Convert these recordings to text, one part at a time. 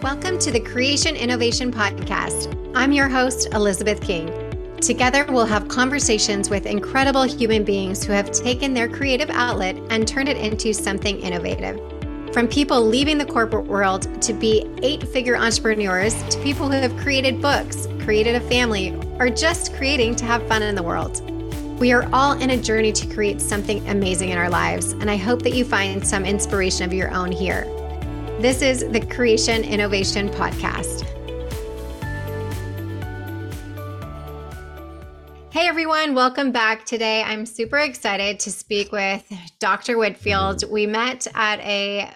Welcome to the Creation Innovation Podcast. I'm your host, Elizabeth King. Together, we'll have conversations with incredible human beings who have taken their creative outlet and turned it into something innovative. From people leaving the corporate world to be eight figure entrepreneurs to people who have created books, created a family, or just creating to have fun in the world. We are all in a journey to create something amazing in our lives, and I hope that you find some inspiration of your own here. This is the Creation Innovation Podcast. Hey everyone, welcome back. Today I'm super excited to speak with Dr. Whitfield. We met at a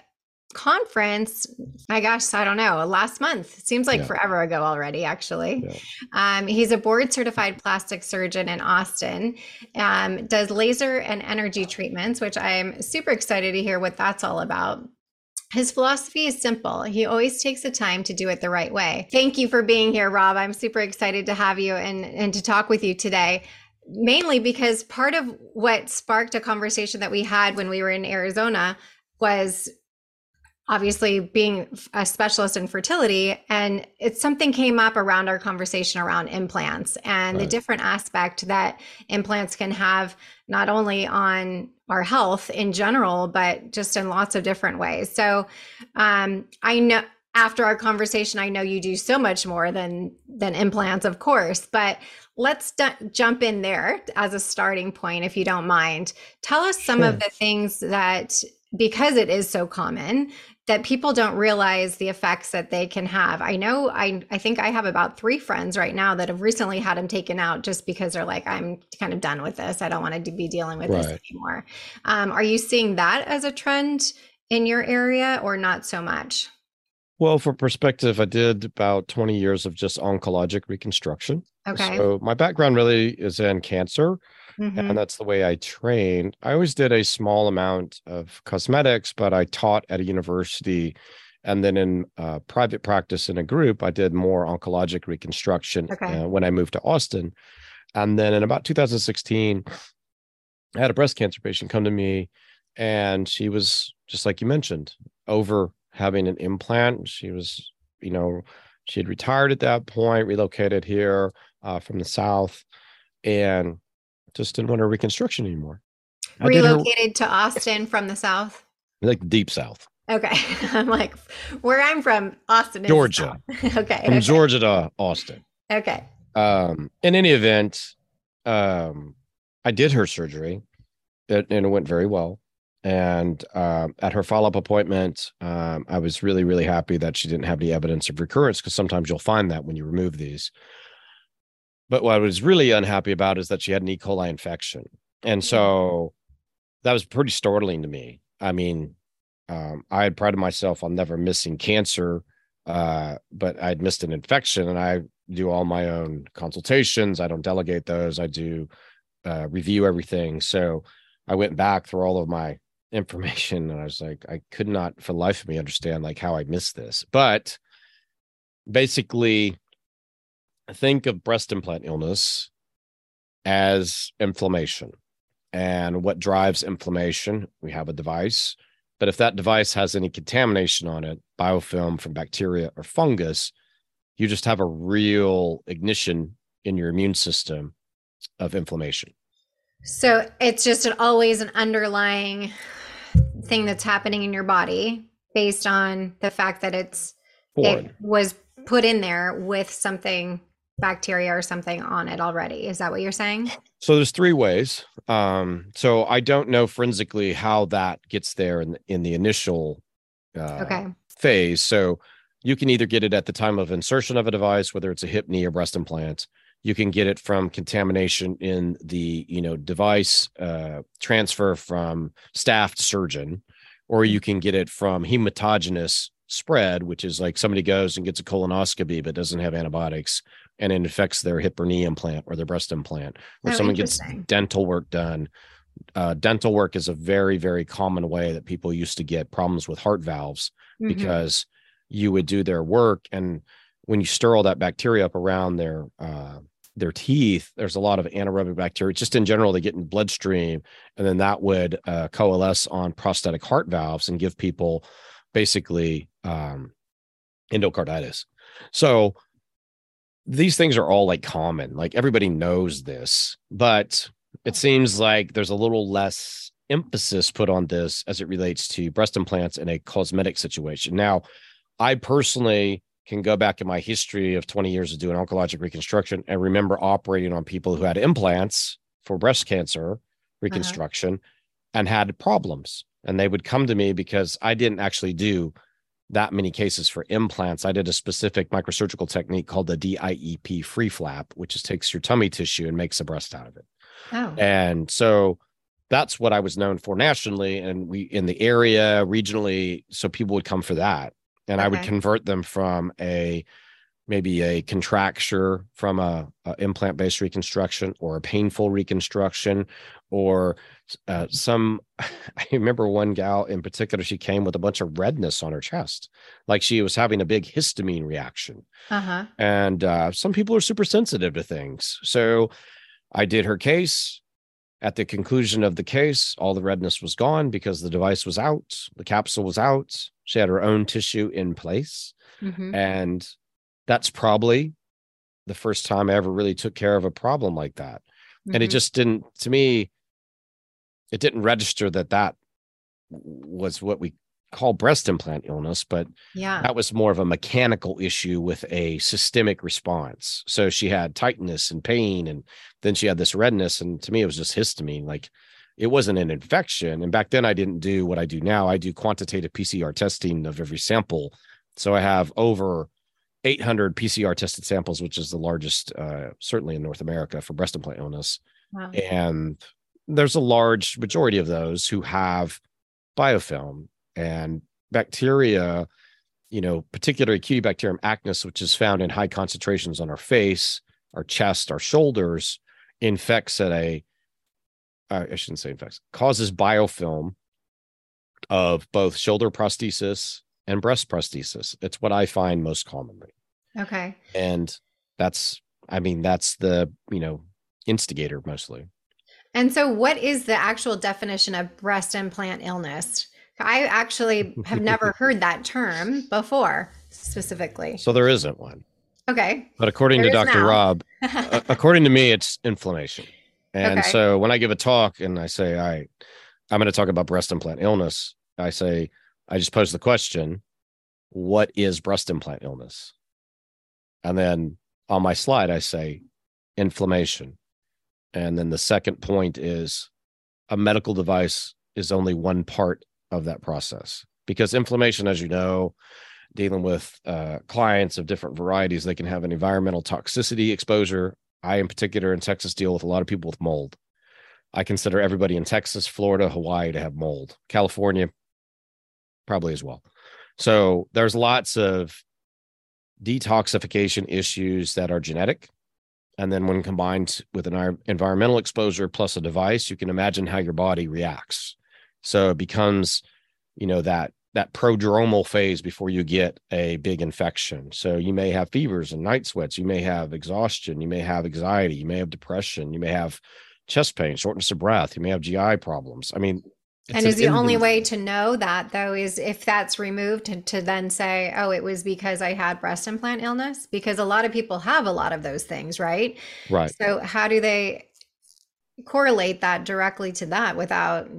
conference my gosh i don't know last month seems like yeah. forever ago already actually yeah. um, he's a board certified plastic surgeon in austin um, does laser and energy treatments which i'm super excited to hear what that's all about his philosophy is simple. He always takes the time to do it the right way. Thank you for being here, Rob. I'm super excited to have you and, and to talk with you today. Mainly because part of what sparked a conversation that we had when we were in Arizona was obviously being a specialist in fertility and it's something came up around our conversation around implants and right. the different aspect that implants can have not only on our health in general but just in lots of different ways so um, i know after our conversation i know you do so much more than than implants of course but let's d- jump in there as a starting point if you don't mind tell us some sure. of the things that because it is so common that people don't realize the effects that they can have. I know I I think I have about 3 friends right now that have recently had them taken out just because they're like I'm kind of done with this. I don't want to be dealing with right. this anymore. Um, are you seeing that as a trend in your area or not so much? Well, for perspective, I did about 20 years of just oncologic reconstruction. Okay. So my background really is in cancer. Mm-hmm. And that's the way I trained. I always did a small amount of cosmetics, but I taught at a university. And then in uh, private practice in a group, I did more oncologic reconstruction okay. uh, when I moved to Austin. And then in about 2016, I had a breast cancer patient come to me, and she was just like you mentioned, over having an implant. She was, you know, she had retired at that point, relocated here uh, from the South. And just didn't want a reconstruction anymore. Relocated her, to Austin from the South? Like deep South. Okay. I'm like, where I'm from, Austin Georgia. okay. From okay. Georgia to Austin. Okay. Um, in any event, um, I did her surgery it, and it went very well. And um, at her follow up appointment, um, I was really, really happy that she didn't have any evidence of recurrence because sometimes you'll find that when you remove these. But what I was really unhappy about is that she had an E. coli infection. And so that was pretty startling to me. I mean, um, I had prided myself on never missing cancer, uh, but I'd missed an infection and I do all my own consultations. I don't delegate those. I do uh, review everything. So I went back through all of my information and I was like, I could not for the life of me understand like how I missed this. But basically, think of breast implant illness as inflammation. And what drives inflammation? We have a device. But if that device has any contamination on it, biofilm from bacteria or fungus, you just have a real ignition in your immune system of inflammation. So it's just an, always an underlying thing that's happening in your body based on the fact that it's it was put in there with something bacteria or something on it already. Is that what you're saying? So there's three ways. Um, so I don't know forensically how that gets there in in the initial uh, okay. phase. So you can either get it at the time of insertion of a device, whether it's a hip, knee, or breast implant. You can get it from contamination in the you know device uh, transfer from staff to surgeon, or you can get it from hematogenous spread, which is like somebody goes and gets a colonoscopy but doesn't have antibiotics and it affects their hip or knee implant or their breast implant, or oh, someone gets dental work done. Uh, dental work is a very, very common way that people used to get problems with heart valves mm-hmm. because you would do their work and when you stir all that bacteria up around their uh, their teeth, there's a lot of anaerobic bacteria. Just in general, they get in bloodstream, and then that would uh, coalesce on prosthetic heart valves and give people basically um, endocarditis. So these things are all like common, like everybody knows this, but it seems like there's a little less emphasis put on this as it relates to breast implants in a cosmetic situation. Now, I personally can go back in my history of 20 years of doing oncologic reconstruction and remember operating on people who had implants for breast cancer reconstruction uh-huh. and had problems. And they would come to me because I didn't actually do that many cases for implants. I did a specific microsurgical technique called the DIEP free flap, which just takes your tummy tissue and makes a breast out of it. Oh. And so that's what I was known for nationally and we in the area regionally. So people would come for that. And okay. I would convert them from a maybe a contracture from a, a implant based reconstruction or a painful reconstruction or uh, some i remember one gal in particular she came with a bunch of redness on her chest like she was having a big histamine reaction. Uh-huh. and uh, some people are super sensitive to things. So i did her case. At the conclusion of the case all the redness was gone because the device was out the capsule was out. She had her own tissue in place. Mm-hmm. and that's probably the first time I ever really took care of a problem like that. Mm-hmm. And it mm-hmm. just didn't, to me, it didn't register that that was what we call breast implant illness, but yeah, that was more of a mechanical issue with a systemic response. So she had tightness and pain, and then she had this redness. And to me, it was just histamine. Like it wasn't an infection. And back then, I didn't do what I do now. I do quantitative PCR testing of every sample. So I have over 800 PCR tested samples, which is the largest, uh, certainly in North America for breast implant illness. Wow. And there's a large majority of those who have biofilm and bacteria, you know, particularly Cutibacterium acnes, which is found in high concentrations on our face, our chest, our shoulders, infects at a, uh, I shouldn't say infects, causes biofilm of both shoulder prosthesis and breast prosthesis. It's what I find most commonly. Okay. And that's, I mean, that's the, you know, instigator mostly. And so, what is the actual definition of breast implant illness? I actually have never heard that term before specifically. So, there isn't one. Okay. But according there to Dr. Now. Rob, according to me, it's inflammation. And okay. so, when I give a talk and I say, all right, I'm going to talk about breast implant illness, I say, I just pose the question, what is breast implant illness? And then on my slide, I say inflammation. And then the second point is a medical device is only one part of that process because inflammation, as you know, dealing with uh, clients of different varieties, they can have an environmental toxicity exposure. I, in particular, in Texas, deal with a lot of people with mold. I consider everybody in Texas, Florida, Hawaii to have mold. California, probably as well. So there's lots of detoxification issues that are genetic. And then when combined with an environmental exposure plus a device, you can imagine how your body reacts. So it becomes, you know, that that prodromal phase before you get a big infection. So you may have fevers and night sweats, you may have exhaustion, you may have anxiety, you may have depression, you may have chest pain, shortness of breath, you may have GI problems. I mean, and is the only way to know that though is if that's removed to, to then say, oh, it was because I had breast implant illness? Because a lot of people have a lot of those things, right? Right. So how do they correlate that directly to that without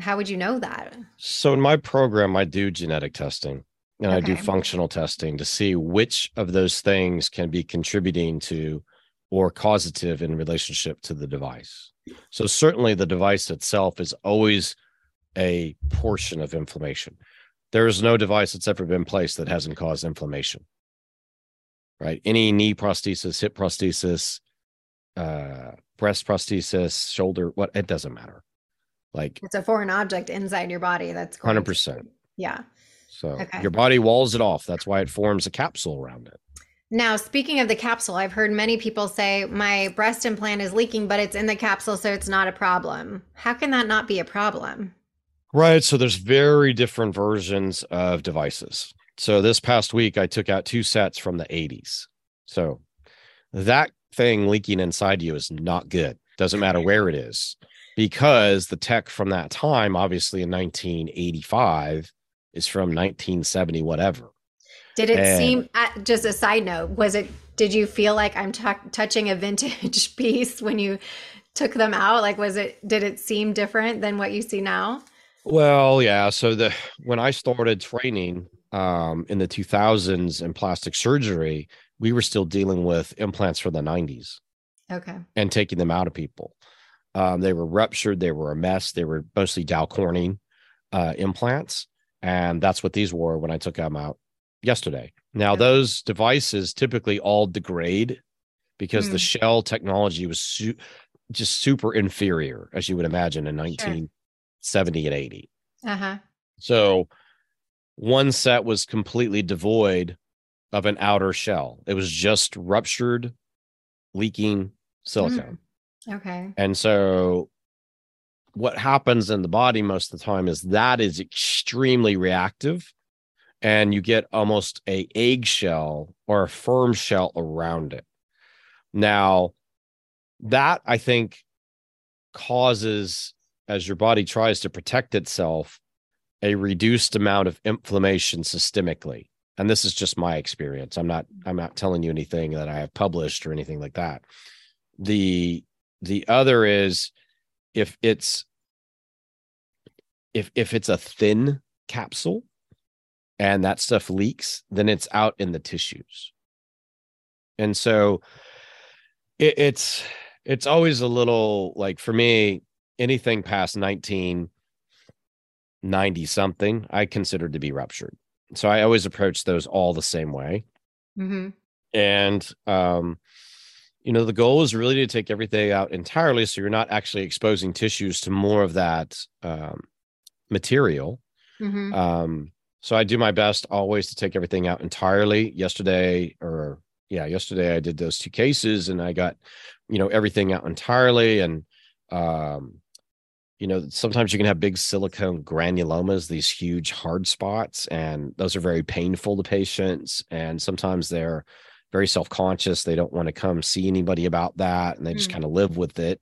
how would you know that? So in my program, I do genetic testing and okay. I do functional testing to see which of those things can be contributing to or causative in relationship to the device. So certainly the device itself is always a portion of inflammation. There is no device that's ever been placed that hasn't caused inflammation. Right? Any knee prosthesis, hip prosthesis, uh, breast prosthesis, shoulder, what it doesn't matter. Like it's a foreign object inside your body. That's hundred percent. Yeah. So okay. your body walls it off. That's why it forms a capsule around it. Now, speaking of the capsule, I've heard many people say my breast implant is leaking, but it's in the capsule, so it's not a problem. How can that not be a problem? Right. So there's very different versions of devices. So this past week, I took out two sets from the 80s. So that thing leaking inside you is not good. Doesn't matter where it is, because the tech from that time, obviously in 1985, is from 1970, whatever. Did it and, seem, just a side note, was it, did you feel like I'm t- touching a vintage piece when you took them out? Like, was it, did it seem different than what you see now? Well, yeah. So the, when I started training um, in the 2000s in plastic surgery, we were still dealing with implants from the 90s. Okay. And taking them out of people. Um, they were ruptured. They were a mess. They were mostly Dow Corning uh, implants. And that's what these were when I took them out yesterday. Now, those devices typically all degrade because mm. the shell technology was su- just super inferior, as you would imagine, in 1970 sure. and 80. Uh-huh. So one set was completely devoid of an outer shell. It was just ruptured, leaking silicone. Mm. Okay. And so what happens in the body most of the time is that is extremely reactive and you get almost a eggshell or a firm shell around it. Now that i think causes as your body tries to protect itself a reduced amount of inflammation systemically. And this is just my experience. I'm not i'm not telling you anything that i have published or anything like that. The the other is if it's if if it's a thin capsule and that stuff leaks then it's out in the tissues and so it, it's it's always a little like for me anything past 1990 something i consider to be ruptured so i always approach those all the same way mm-hmm. and um you know the goal is really to take everything out entirely so you're not actually exposing tissues to more of that um, material mm-hmm. um, so i do my best always to take everything out entirely. Yesterday or yeah yesterday i did those two cases and i got you know everything out entirely. And um you know sometimes you can have big silicone granulomas these huge hard spots and those are very painful to patients. And sometimes they're very self-conscious. They don't want to come see anybody about that and they just mm. kind of live with it.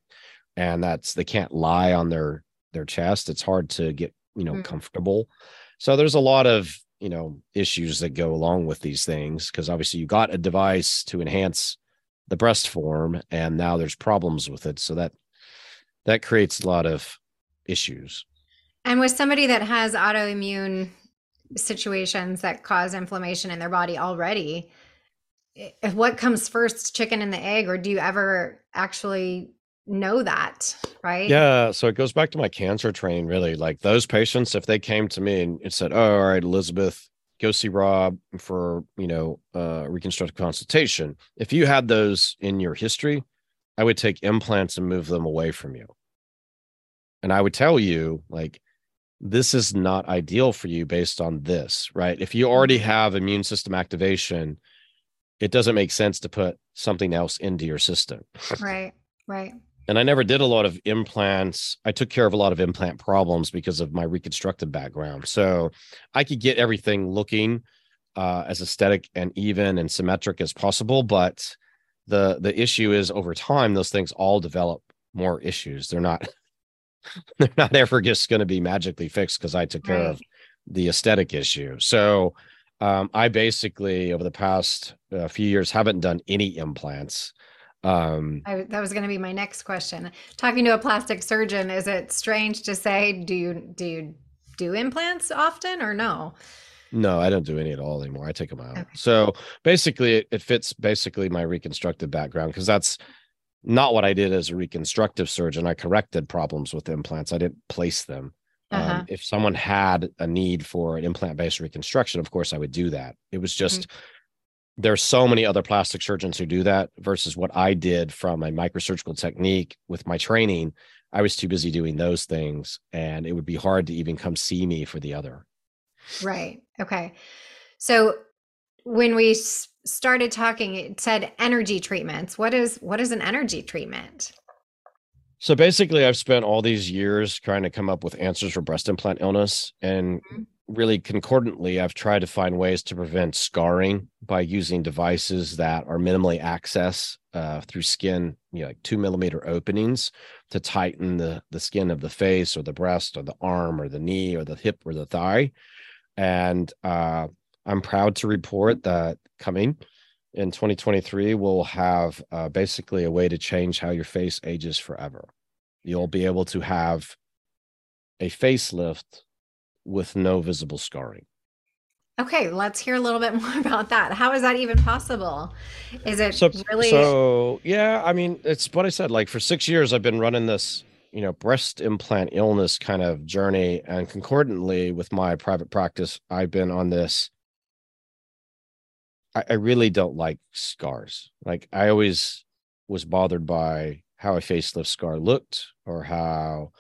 And that's they can't lie on their their chest. It's hard to get you know mm. comfortable so there's a lot of you know issues that go along with these things because obviously you got a device to enhance the breast form and now there's problems with it. So that that creates a lot of issues. And with somebody that has autoimmune situations that cause inflammation in their body already what comes first, chicken and the egg, or do you ever actually know that? Right. Yeah. So it goes back to my cancer train, really. Like those patients, if they came to me and said, Oh, all right, Elizabeth, go see Rob for, you know, uh, reconstructive consultation. If you had those in your history, I would take implants and move them away from you. And I would tell you, like, this is not ideal for you based on this, right? If you already mm-hmm. have immune system activation, it doesn't make sense to put something else into your system. Right. Right. And I never did a lot of implants. I took care of a lot of implant problems because of my reconstructive background. So I could get everything looking uh, as aesthetic and even and symmetric as possible. But the the issue is over time, those things all develop more issues. They're not they're not ever just going to be magically fixed because I took care right. of the aesthetic issue. So um, I basically over the past uh, few years haven't done any implants. Um, I, that was going to be my next question. Talking to a plastic surgeon, is it strange to say do you do you do implants often or no? No, I don't do any at all anymore. I take them out. Okay. So basically, it, it fits basically my reconstructive background because that's not what I did as a reconstructive surgeon. I corrected problems with implants. I didn't place them. Uh-huh. Um, if someone had a need for an implant based reconstruction, of course, I would do that. It was just mm-hmm. There's so many other plastic surgeons who do that versus what I did from a microsurgical technique with my training. I was too busy doing those things, and it would be hard to even come see me for the other. Right. Okay. So when we started talking, it said energy treatments. What is what is an energy treatment? So basically, I've spent all these years trying to come up with answers for breast implant illness. And mm-hmm. Really concordantly, I've tried to find ways to prevent scarring by using devices that are minimally access uh, through skin, you know, like two millimeter openings to tighten the, the skin of the face or the breast or the arm or the knee or the hip or the thigh. And uh, I'm proud to report that coming in 2023, we'll have uh, basically a way to change how your face ages forever. You'll be able to have a facelift with no visible scarring. Okay, let's hear a little bit more about that. How is that even possible? Is it so, really? So, yeah, I mean, it's what I said. Like for six years, I've been running this, you know, breast implant illness kind of journey. And concordantly with my private practice, I've been on this. I, I really don't like scars. Like I always was bothered by how a facelift scar looked or how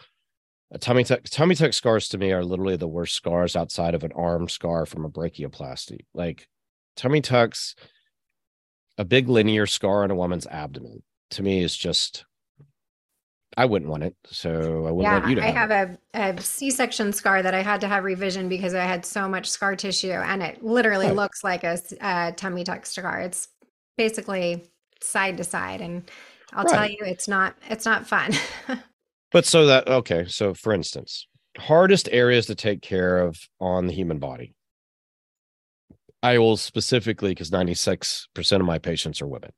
a tummy tuck tummy tuck scars to me are literally the worst scars outside of an arm scar from a brachioplasty. Like tummy tucks, a big linear scar on a woman's abdomen to me is just I wouldn't want it. So I wouldn't yeah, want you to I have, have a, a C-section scar that I had to have revision because I had so much scar tissue and it literally Right. looks like a tummy tuck scar. It's basically side to side and I'll tell you it's not it's not fun. But so that okay, so for instance, hardest areas to take care of on the human body. I will specifically because 96% of my patients are women.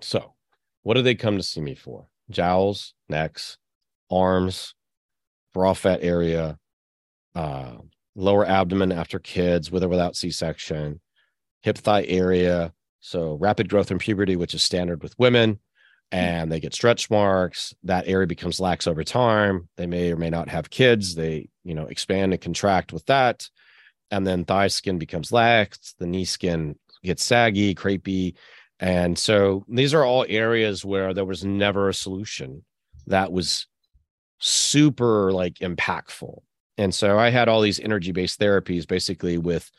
So, what do they come to see me for? Jowls, necks, arms, bra fat area, uh, lower abdomen after kids with or without C-section, hip thigh area. So rapid growth in puberty, which is standard with women, and they get stretch marks. That area becomes lax over time. They may or may not have kids. They, you know, expand and contract with that. And then thigh skin becomes lax. The knee skin gets saggy, crepey. And so these are all areas where there was never a solution that was super like impactful. And so I had all these energy based therapies basically with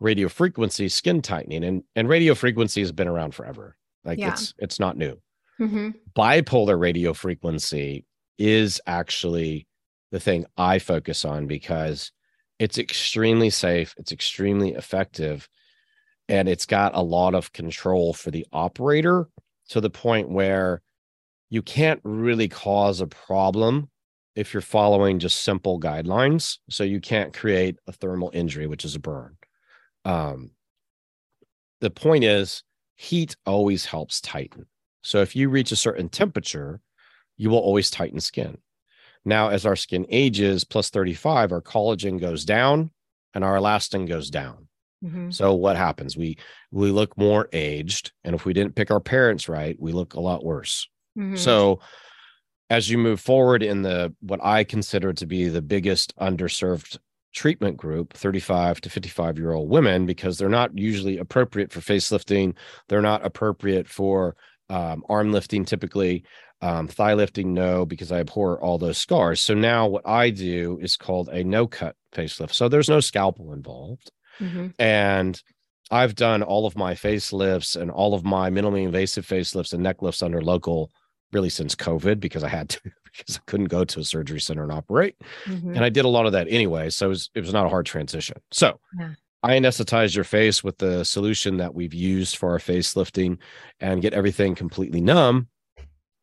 radio frequency skin tightening and and radio frequency has been around forever. Like Yeah. it's it's not new hmm bipolar radio frequency is actually the thing I focus on because it's extremely safe, it's extremely effective, and it's got a lot of control for the operator to the point where you can't really cause a problem if you're following just simple guidelines. So you can't create a thermal injury, which is a burn. Um, the point is, heat always helps tighten. So if you reach a certain temperature, you will always tighten skin. Now, as our skin ages, plus 35, our collagen goes down and our elastin goes down. hmm So what happens? We we look more aged, and if we didn't pick our parents right, we look a lot worse. hmm So as you move forward in the what I consider to be the biggest underserved treatment group, 35 to 55 year old women, because they're not usually appropriate for facelifting, they're not appropriate for um, arm lifting typically, um, thigh lifting, no, because I abhor all those scars. So now what I do is called a no cut facelift. So there's no scalpel involved hmm and I've done all of my facelifts and all of my minimally invasive facelifts and neck lifts under local really since COVID because I had to because I couldn't go to a surgery center and operate. hmm And I did a lot of that anyway. So it was, it was not a hard transition. So Yeah. I anesthetized your face with the solution that we've used for our facelifting and get everything completely numb.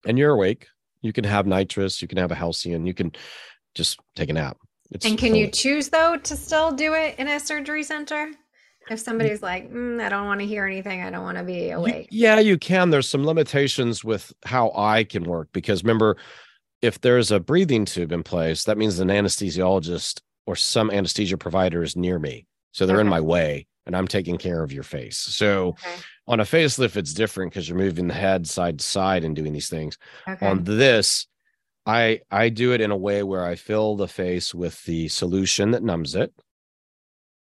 And you're awake. You can have nitrous, you can have a Halcion, you can just take a nap. It's And can you choose though to still do it in a surgery center? If somebody's like, mm, I don't want to hear anything, I don't want to be You- awake. yeah, you can. There's some limitations with how I can work because remember, if there's a breathing tube in place, that means an anesthesiologist or some anesthesia provider is near me. So they're in my way and I'm taking care of your face. So Okay. on a facelift, it's different because you're moving the head side to side and doing these things. Okay. On this, I I do it in a way where I fill the face with the solution that numbs it.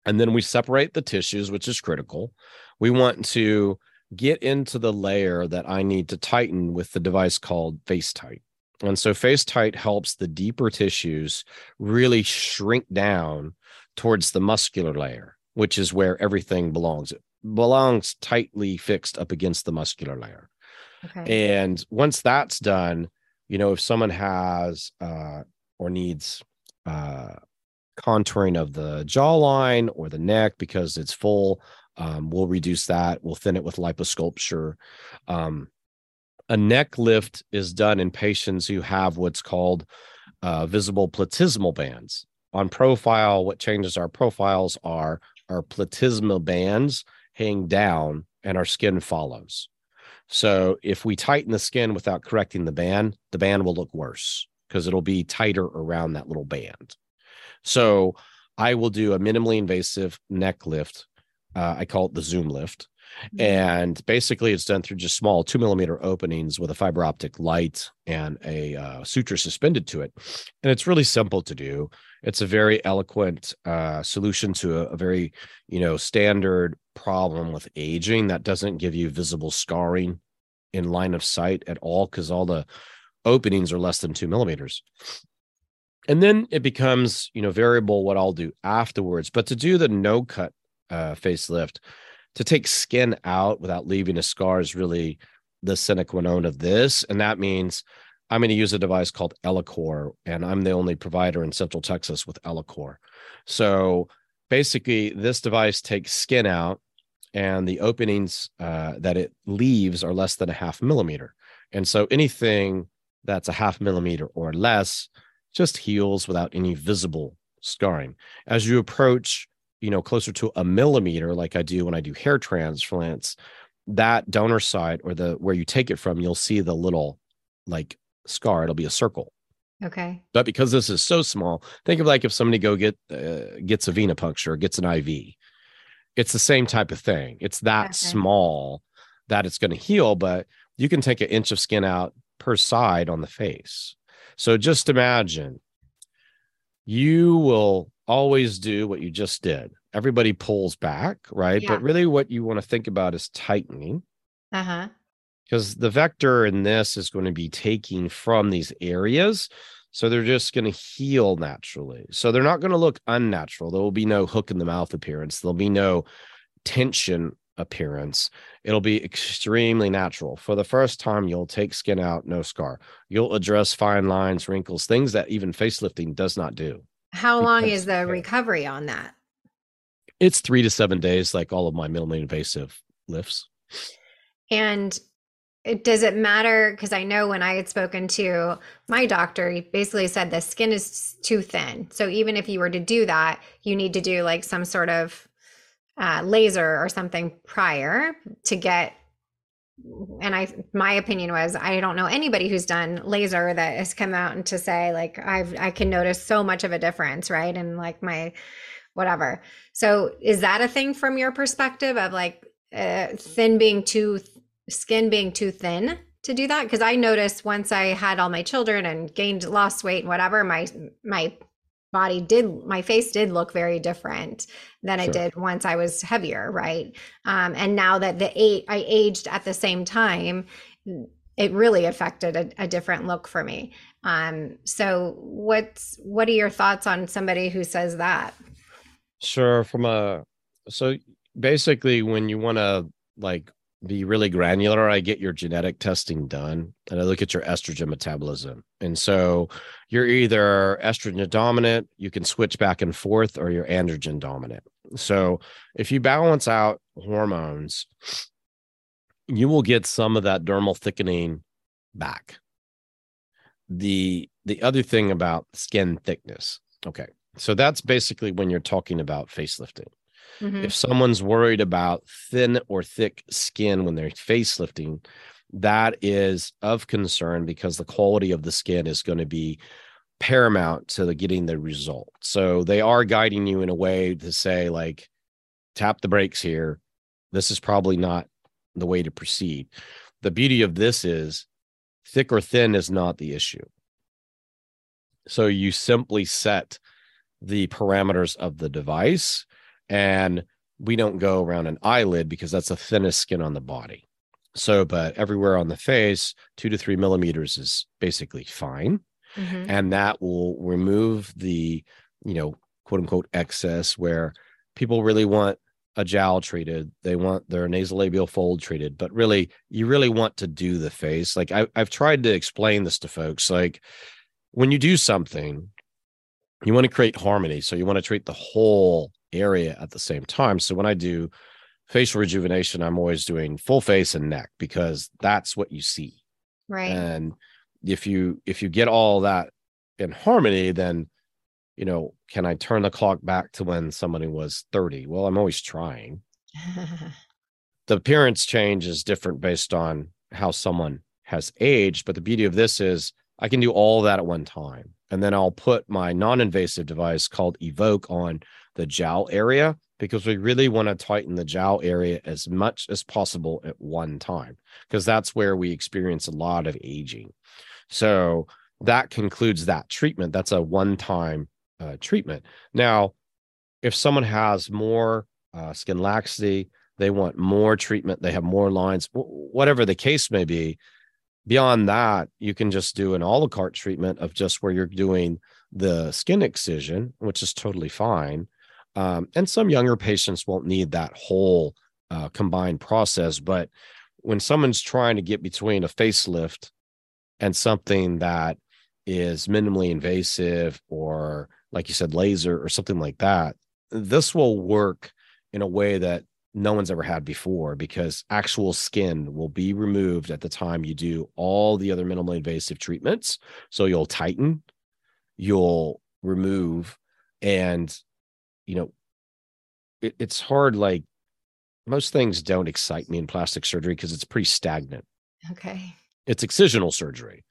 And then we separate the tissues, which is critical. We want to get into the layer that I need to tighten with the device called FaceTite. And so FaceTite helps the deeper tissues really shrink down towards the muscular layer, which is where everything belongs. It belongs tightly fixed up against the muscular layer. okay. And once that's done, you know, if someone has uh, or needs uh, contouring of the jawline or the neck because it's full, um, we'll reduce that. We'll thin it with liposculpture. Um, a neck lift is done in patients who have what's called uh, visible platysmal bands. On profile, what changes our profiles are our platysma bands hang down and our skin follows. So if we tighten the skin without correcting the band, the band will look worse because it'll be tighter around that little band. So I will do a minimally invasive neck lift. Uh, I call it the Zoom lift. Mm-hmm. And basically, it's done through just small two millimeter openings with a fiber optic light and a uh, suture suspended to it. And it's really simple to do. It's a very eloquent uh, solution to a, a very, you know, standard problem with aging that doesn't give you visible scarring in line of sight at all because all the openings are less than two millimeters. And then it becomes, you know, variable what I'll do afterwards. But to do the no cut uh, facelift, to take skin out without leaving a scar is really the sine qua non of this. And that means I'm going to use a device called Ellacor, and I'm the only provider in Central Texas with Ellacor. So basically, this device takes skin out, and the openings uh, that it leaves are less than a half millimeter. And so anything that's a half millimeter or less just heals without any visible scarring. As you approach, you know, closer to a millimeter, like I do when I do hair transplants, that donor site or the where you take it from, you'll see the little like scar. It'll be a circle. Okay. But because this is so small, think of like if somebody go get uh, gets a venipuncture, gets an IV. It's the same type of thing. It's that okay. small that it's going to heal, but you can take an inch of skin out per side on the face. So just imagine you will always do what you just did. Everybody pulls back, right? Yeah. But really, what you want to think about is tightening. Uh huh because the vector in this is going to be taking from these areas. So they're just going to heal naturally. So they're not going to look unnatural. There will be no hook in the mouth appearance. There'll be no tension appearance. It'll be extremely natural. For the first time, you'll take skin out, no scar. You'll address fine lines, wrinkles, things that even facelifting does not do. How long is the recovery on that? It's three to seven days, like all of my minimally invasive lifts. And it, does it matter? Because I know when I had spoken to my doctor, he basically said the skin is too thin. So even if you were to do that, you need to do like some sort of uh, laser or something prior to get. And I, my opinion was, I don't know anybody who's done laser that has come out and to say like I've I can notice so much of a difference, right? And like my whatever. So is that a thing from your perspective of like uh, thin being too skin being too thin to do that because I noticed once I had all my children and gained lost weight and whatever my my body did my face did look very different than sure. it did once I was heavier right? Um, and now that the eight I aged at the same time it really affected a, a different look for me. Um, so what's what are your thoughts on somebody who says that? Sure from a so basically when you want to like be really granular, I get your genetic testing done and I look at your estrogen metabolism. And so you're either estrogen dominant, you can switch back and forth, or you're androgen dominant. So if you balance out hormones, you will get some of that dermal thickening back. The the other thing about skin thickness. Okay. So that's basically when you're talking about facelifting. Mm-hmm. If someone's worried about thin or thick skin when they're facelifting, that is of concern because the quality of the skin is going to be paramount to the, getting the result. So they are guiding you in a way to say, like, tap the brakes here. This is probably not the way to proceed. The beauty of this is thick or thin is not the issue. So you simply set the parameters of the device and we don't go around an eyelid because that's the thinnest skin on the body. So, but everywhere on the face, two to three millimeters is basically fine. Mm-hmm. And that will remove the, you know, quote unquote excess where people really want a jowl treated. They want their nasolabial fold treated, but really, you really want to do the face. Like I, I've tried to explain this to folks. Like when you do something, you want to create harmony. So you want to treat the whole area at the same time. So when I do facial rejuvenation, I'm always doing full face and neck because that's what you see. Right. And if you if you get all that in harmony, then you know, can I turn the clock back to when somebody was 30? Well, I'm always trying. the appearance change is different based on how someone has aged. But the beauty of this is I can do all that at one time. And then I'll put my non invasive device called Evoke on the jowl area because we really want to tighten the jowl area as much as possible at one time because that's where we experience a lot of aging. So that concludes that treatment. That's a one time uh, treatment. Now, if someone has more uh, skin laxity, they want more treatment, they have more lines, whatever the case may be. Beyond that, you can just do an a la carte treatment of just where you're doing the skin excision, which is totally fine. Um, and some younger patients won't need that whole uh, combined process. But when someone's trying to get between a facelift and something that is minimally invasive or like you said laser or something like that this will work in a way that no one's ever had before because actual skin will be removed at the time you do all the other minimally invasive treatments so you'll tighten you'll remove and you know it, it's hard like most things don't excite me in plastic surgery because it's pretty stagnant okay it's excisional surgery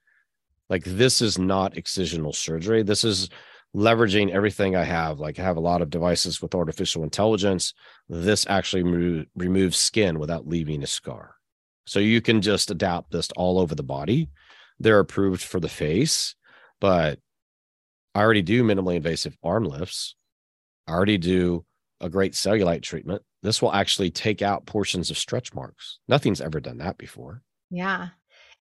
like this is not excisional surgery. This is leveraging everything I have. Like I have a lot of devices with artificial intelligence. This actually remo- removes skin without leaving a scar. So you can just adapt this all over the body. They're approved for the face, but I already do minimally invasive arm lifts. I already do a great cellulite treatment. This will actually take out portions of stretch marks. Nothing's ever done that before. Yeah.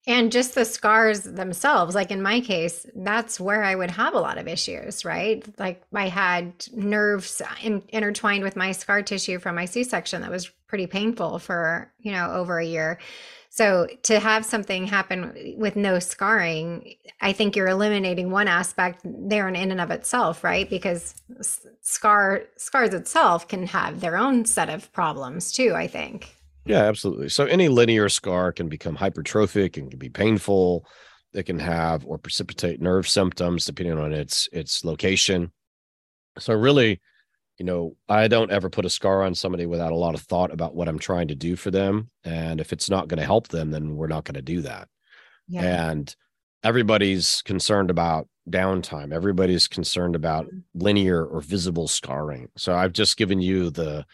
And just the scars themselves, like in my case, that's where I would have a lot of issues, right? Like I had nerves in, intertwined with my scar tissue from my C section that was pretty painful for, you know, over a year. So to have something happen with no scarring, I think you're eliminating one aspect there and in and of itself, right? Because scar scars itself can have their own set of problems too, I think. Yeah, absolutely. So any linear scar can become hypertrophic and can be painful. It can have or precipitate nerve symptoms depending on its its location. So really, you know, I don't ever put a scar on somebody without a lot of thought about what I'm trying to do for them. And if it's not going to help them, then we're not going to do that. Yeah. And everybody's concerned about downtime. Everybody's concerned about mm-hmm. linear or visible scarring. So I've just given you the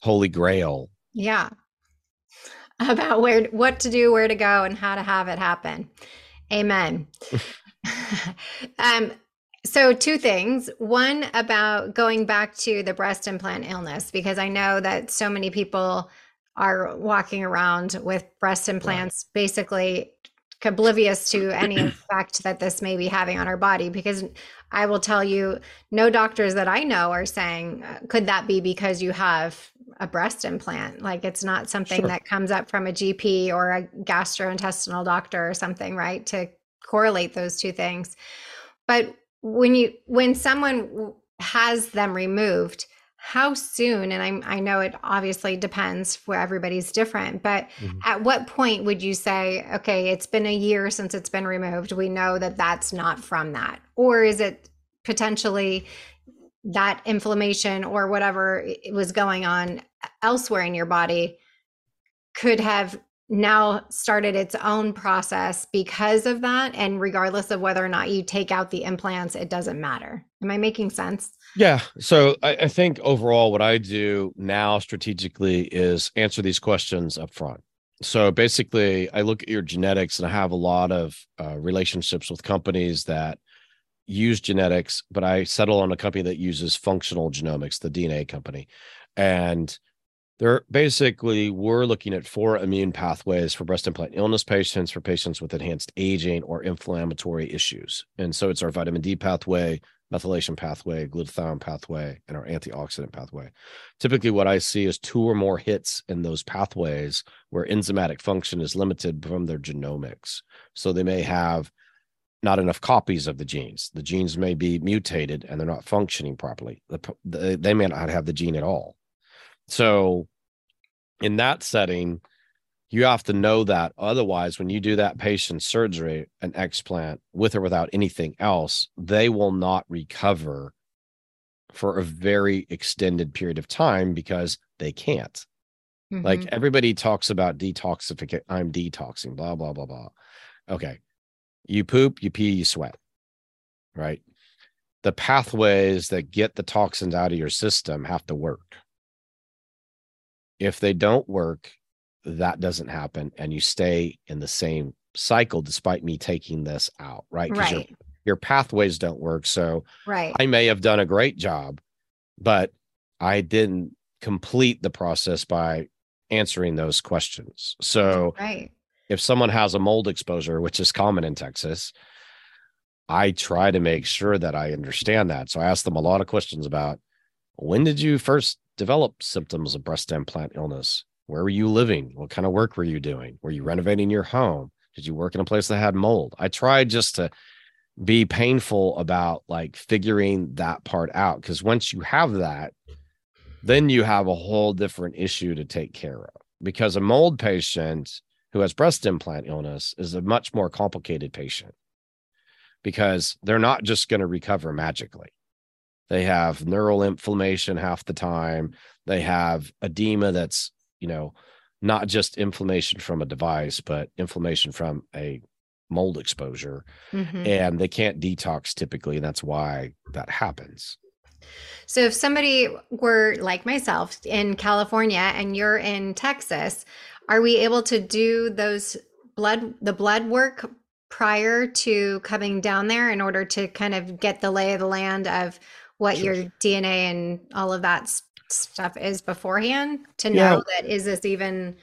holy grail. Yeah. about where what to do, where to go, and how to have it happen. Amen. um, so, two things. One about going back to the breast implant illness, because I know that so many people are walking around with breast implants right. basically oblivious to any effect that this may be having on our body because i will tell you no doctors that i know are saying uh, could that be because you have a breast implant. Like it's not something sure. that comes up from a GP or a gastrointestinal doctor or something, right? To correlate those two things. But when you when someone has them removed, how soon and I, I know it obviously depends where everybody's different but mm-hmm. at what point would you say okay it's been a year since it's been removed we know that that's not from that or is it potentially that inflammation or whatever was going on elsewhere in your body could have now started its own process because of that. And regardless of whether or not you take out the implants it doesn't matter. Am i making sense? Yeah. So I, I, think overall what i do now strategically is answer these questions up front so basically i look at your genetics and i have a lot of uh, relationships with companies that use genetics, but I settle on a company that uses functional genomics, the DNA company. And they're basically we're looking at four immune pathways for breast implant illness patients, for patients with enhanced aging or inflammatory issues. And so it's our vitamin D pathway, methylation pathway, glutathione pathway, and our antioxidant pathway. Typically, what I see is two or more hits in those pathways where enzymatic function is limited from their genomics. So they may have not enough copies of the genes. The genes may be mutated and they're not functioning properly. The, they may not have the gene at all. So, in that setting, you have to know that. Otherwise, when you do that patient surgery, an explant with or without anything else, they will not recover for a very extended period of time because they can't. Like Mhm. everybody talks about detoxification. I'm detoxing, blah, blah, blah, blah. Okay. You poop, you pee, you sweat, right? The pathways that get the toxins out of your system have to work. If they don't work, that doesn't happen. And you stay in the same cycle despite me taking this out, right? 'Cause Your, right. your pathways don't work. So Right. I may have done a great job, but I didn't complete the process by answering those questions. So right. if someone has a mold exposure, which is common in Texas, I try to make sure that I understand that. So I ask them a lot of questions about when did you first develop symptoms of breast implant illness? Where were you living? What kind of work were you doing? Were you renovating your home? Did you work in a place that had mold? I tried just to be painful about like figuring that part out because once you have that, then you have a whole different issue to take care of because a mold patient who has breast implant illness is a much more complicated patient because they're not just going to recover magically. They have neural inflammation half the time. They have edema that's, you know, not just inflammation from a device, but inflammation from a mold exposure. Mhm. And they can't detox typically. And that's why that happens. So if somebody were like myself in California and you're in Texas, are we able to do those blood the blood work prior to coming down there in order to kind of get the lay of the land of what Sure. your DNA and all of that stuff is beforehand to Yeah. know that is this even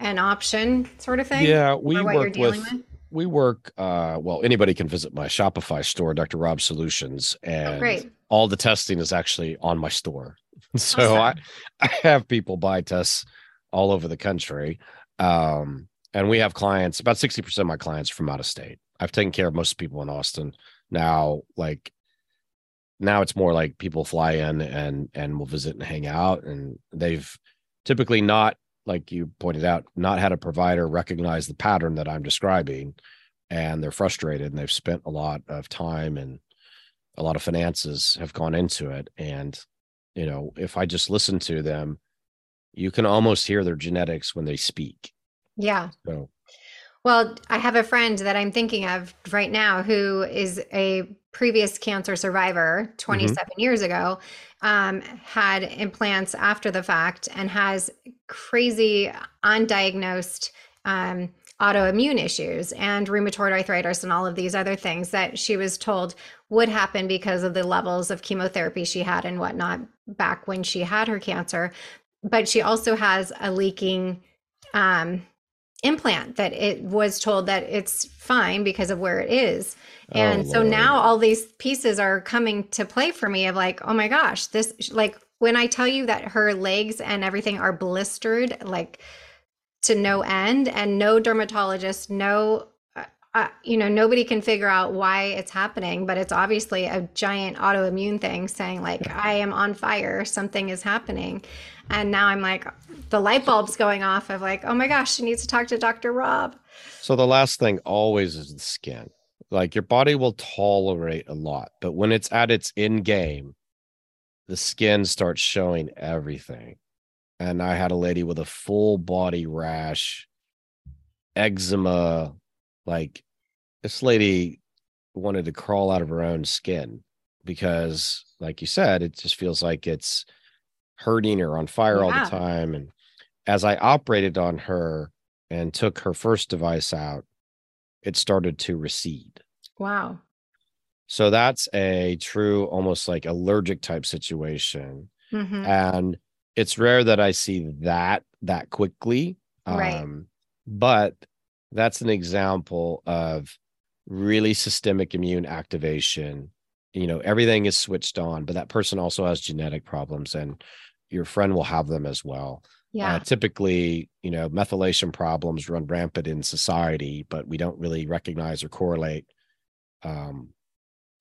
an option sort of thing Yeah, we for what you're work with with? we work uh well anybody can visit my shopify store dr rob solutions Oh, and great. all the testing is actually on my store so I, Awesome. I have people buy tests all over the country um and we have clients about 60% of my clients are from out of state i've taken care of most people in austin now like now it's more like people fly in and and will visit and hang out and they've typically not like you pointed out not had a provider recognize the pattern that i'm describing and they're frustrated and they've spent a lot of time and a lot of finances have gone into it and you know if i just listen to them you can almost hear their genetics when they speak Yeah. so Well, I have a friend that I'm thinking of right now who is a previous cancer survivor 27 years ago, um, had implants after the fact and has crazy undiagnosed um, autoimmune issues and rheumatoid arthritis and all of these other things that she was told would happen because of the levels of chemotherapy she had and whatnot back when she had her cancer. But she also has a leaking um, implant that it was told that it's fine because of where it is. Oh, And so Lord. now all these pieces are coming to play for me of like, oh my gosh, this like when I tell you that her legs and everything are blistered like to no end and no dermatologist, no uh, you know, nobody can figure out why it's happening, but it's obviously a giant autoimmune thing saying like I am on fire, something is happening. And now I'm like the light bulb's going off of like, oh my gosh, she needs to talk to Dr. Rob. So the last thing always is the skin. Like your body will tolerate a lot, but when it's at its end game, the skin starts showing everything. And I had a lady with a full body rash, eczema, like this lady wanted to crawl out of her own skin because, like you said, it just feels like it's hurting or on fire all the time. And as I operated on her and took her first device out, it started to recede. Wow. So that's a true, almost like allergic type situation. Mhm. And it's rare that I see that that quickly. Right. Um, but that's an example of really systemic immune activation. You know, everything is switched on, but that person also has genetic problems, and your friend will have them as well. Yeah. Uh, typically, you know, methylation problems run rampant in society, but we don't really recognize or correlate um,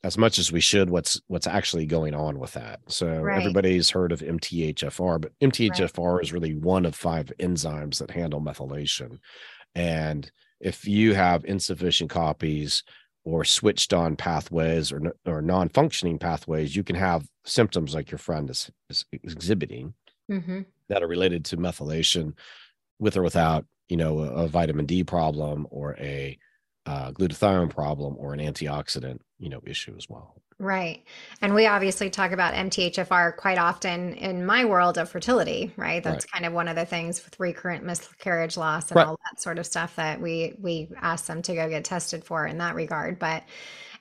as much as we should what's what's actually going on with that. So Right. everybody's heard of MTHFR, but MTHFR is really one of five enzymes that handle methylation. And if you have insufficient copies or switched on pathways or, or non-functioning pathways, you can have symptoms like your friend is, is exhibiting mm-hmm. that are related to methylation with or without, you know, a, a vitamin D problem or a uh, glutathione problem or an antioxidant, you know, issue as well. Right. And we obviously talk about MTHFR quite often in my world of fertility, right? That's right. kind of one of the things with recurrent miscarriage loss and right. all that sort of stuff that we we ask them to go get tested for in that regard. But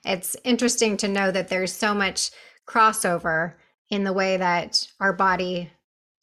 it's interesting to know that there's so much crossover in the way that our body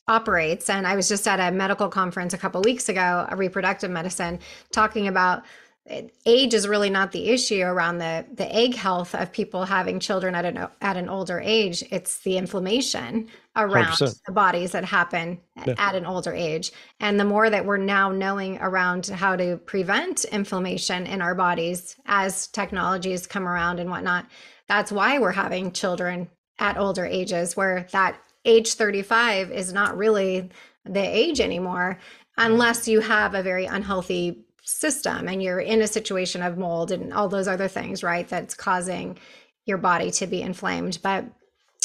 operates. And I was just at a medical conference a couple weeks ago, a reproductive medicine, talking about age is really not the issue around the the egg health of people having children at an at an older age it's the inflammation around 100%. the bodies that happen yeah. at an older age and the more that we're now knowing around how to prevent inflammation in our bodies as technologies come around and whatnot that's why we're having children at older ages where that age 35 is not really the age anymore mm-hmm. unless you have a very unhealthy system and you're in a situation of mold and all those other things, right? That's causing your body to be inflamed. But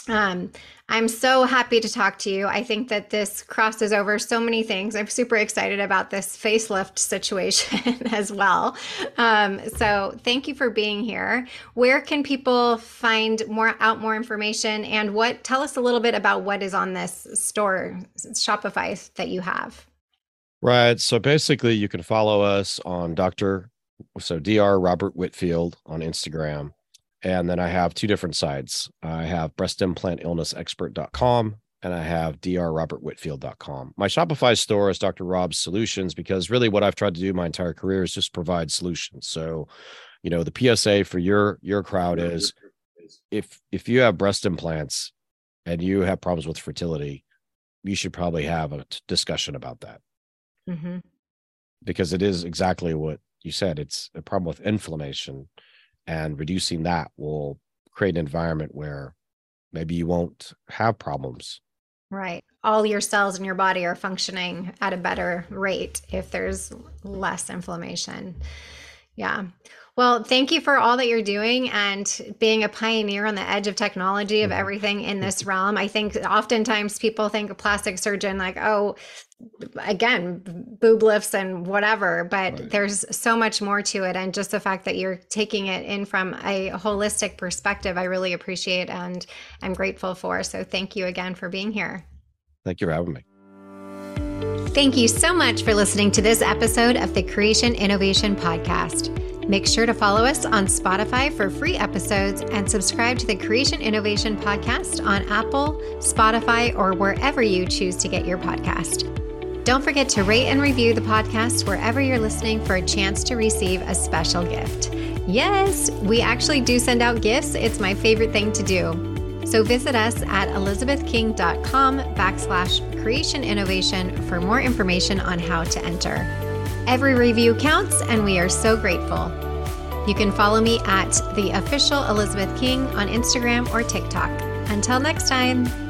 um, I'm so happy to talk to you. I think that this crosses over so many things. I'm super excited about this facelift situation as well. Um, so thank you for being here. Where can people find more out more information and what? Tell us a little bit about what is on this store Shopify that you have. Right. So basically, you can follow us on Dr. So Dr. Robert Whitfield on Instagram. And then I have two different sites. I have breastimplantillnessexpert.com and I have drrobertwhitfield.com. My Shopify store is Dr. Rob's Solutions because really what I've tried to do my entire career is just provide solutions. So, you know, the PSA for your your crowd is if if you have breast implants and you have problems with fertility, you should probably have a discussion about that mm-hmm. because it is exactly what you said. It's a problem with inflammation, and reducing that will create an environment where maybe you won't have problems. Right. All your cells in your body are functioning at a better rate if there's less inflammation. Yeah. Well, thank you for all that you're doing and being a pioneer on the edge of technology of mm-hmm. everything in this realm. I think oftentimes people think a plastic surgeon like, oh, again, boob lifts and whatever, but right. there's so much more to it. And just the fact that you're taking it in from a holistic perspective, I really appreciate and I'm grateful for. So thank you again for being here. Thank you for having me. Thank you so much for listening to this episode of the Creation Innovation Podcast. Make sure to follow us on Spotify for free episodes and subscribe to the Creation Innovation Podcast on Apple, Spotify, or wherever you choose to get your podcast. Don't forget to rate and review the podcast wherever you're listening for a chance to receive a special gift. Yes, we actually do send out gifts. It's my favorite thing to do. So visit us at elizabethking.com backslash creation innovation for more information on how to enter. Every review counts, and we are so grateful. You can follow me at the official Elizabeth King on Instagram or TikTok. Until next time.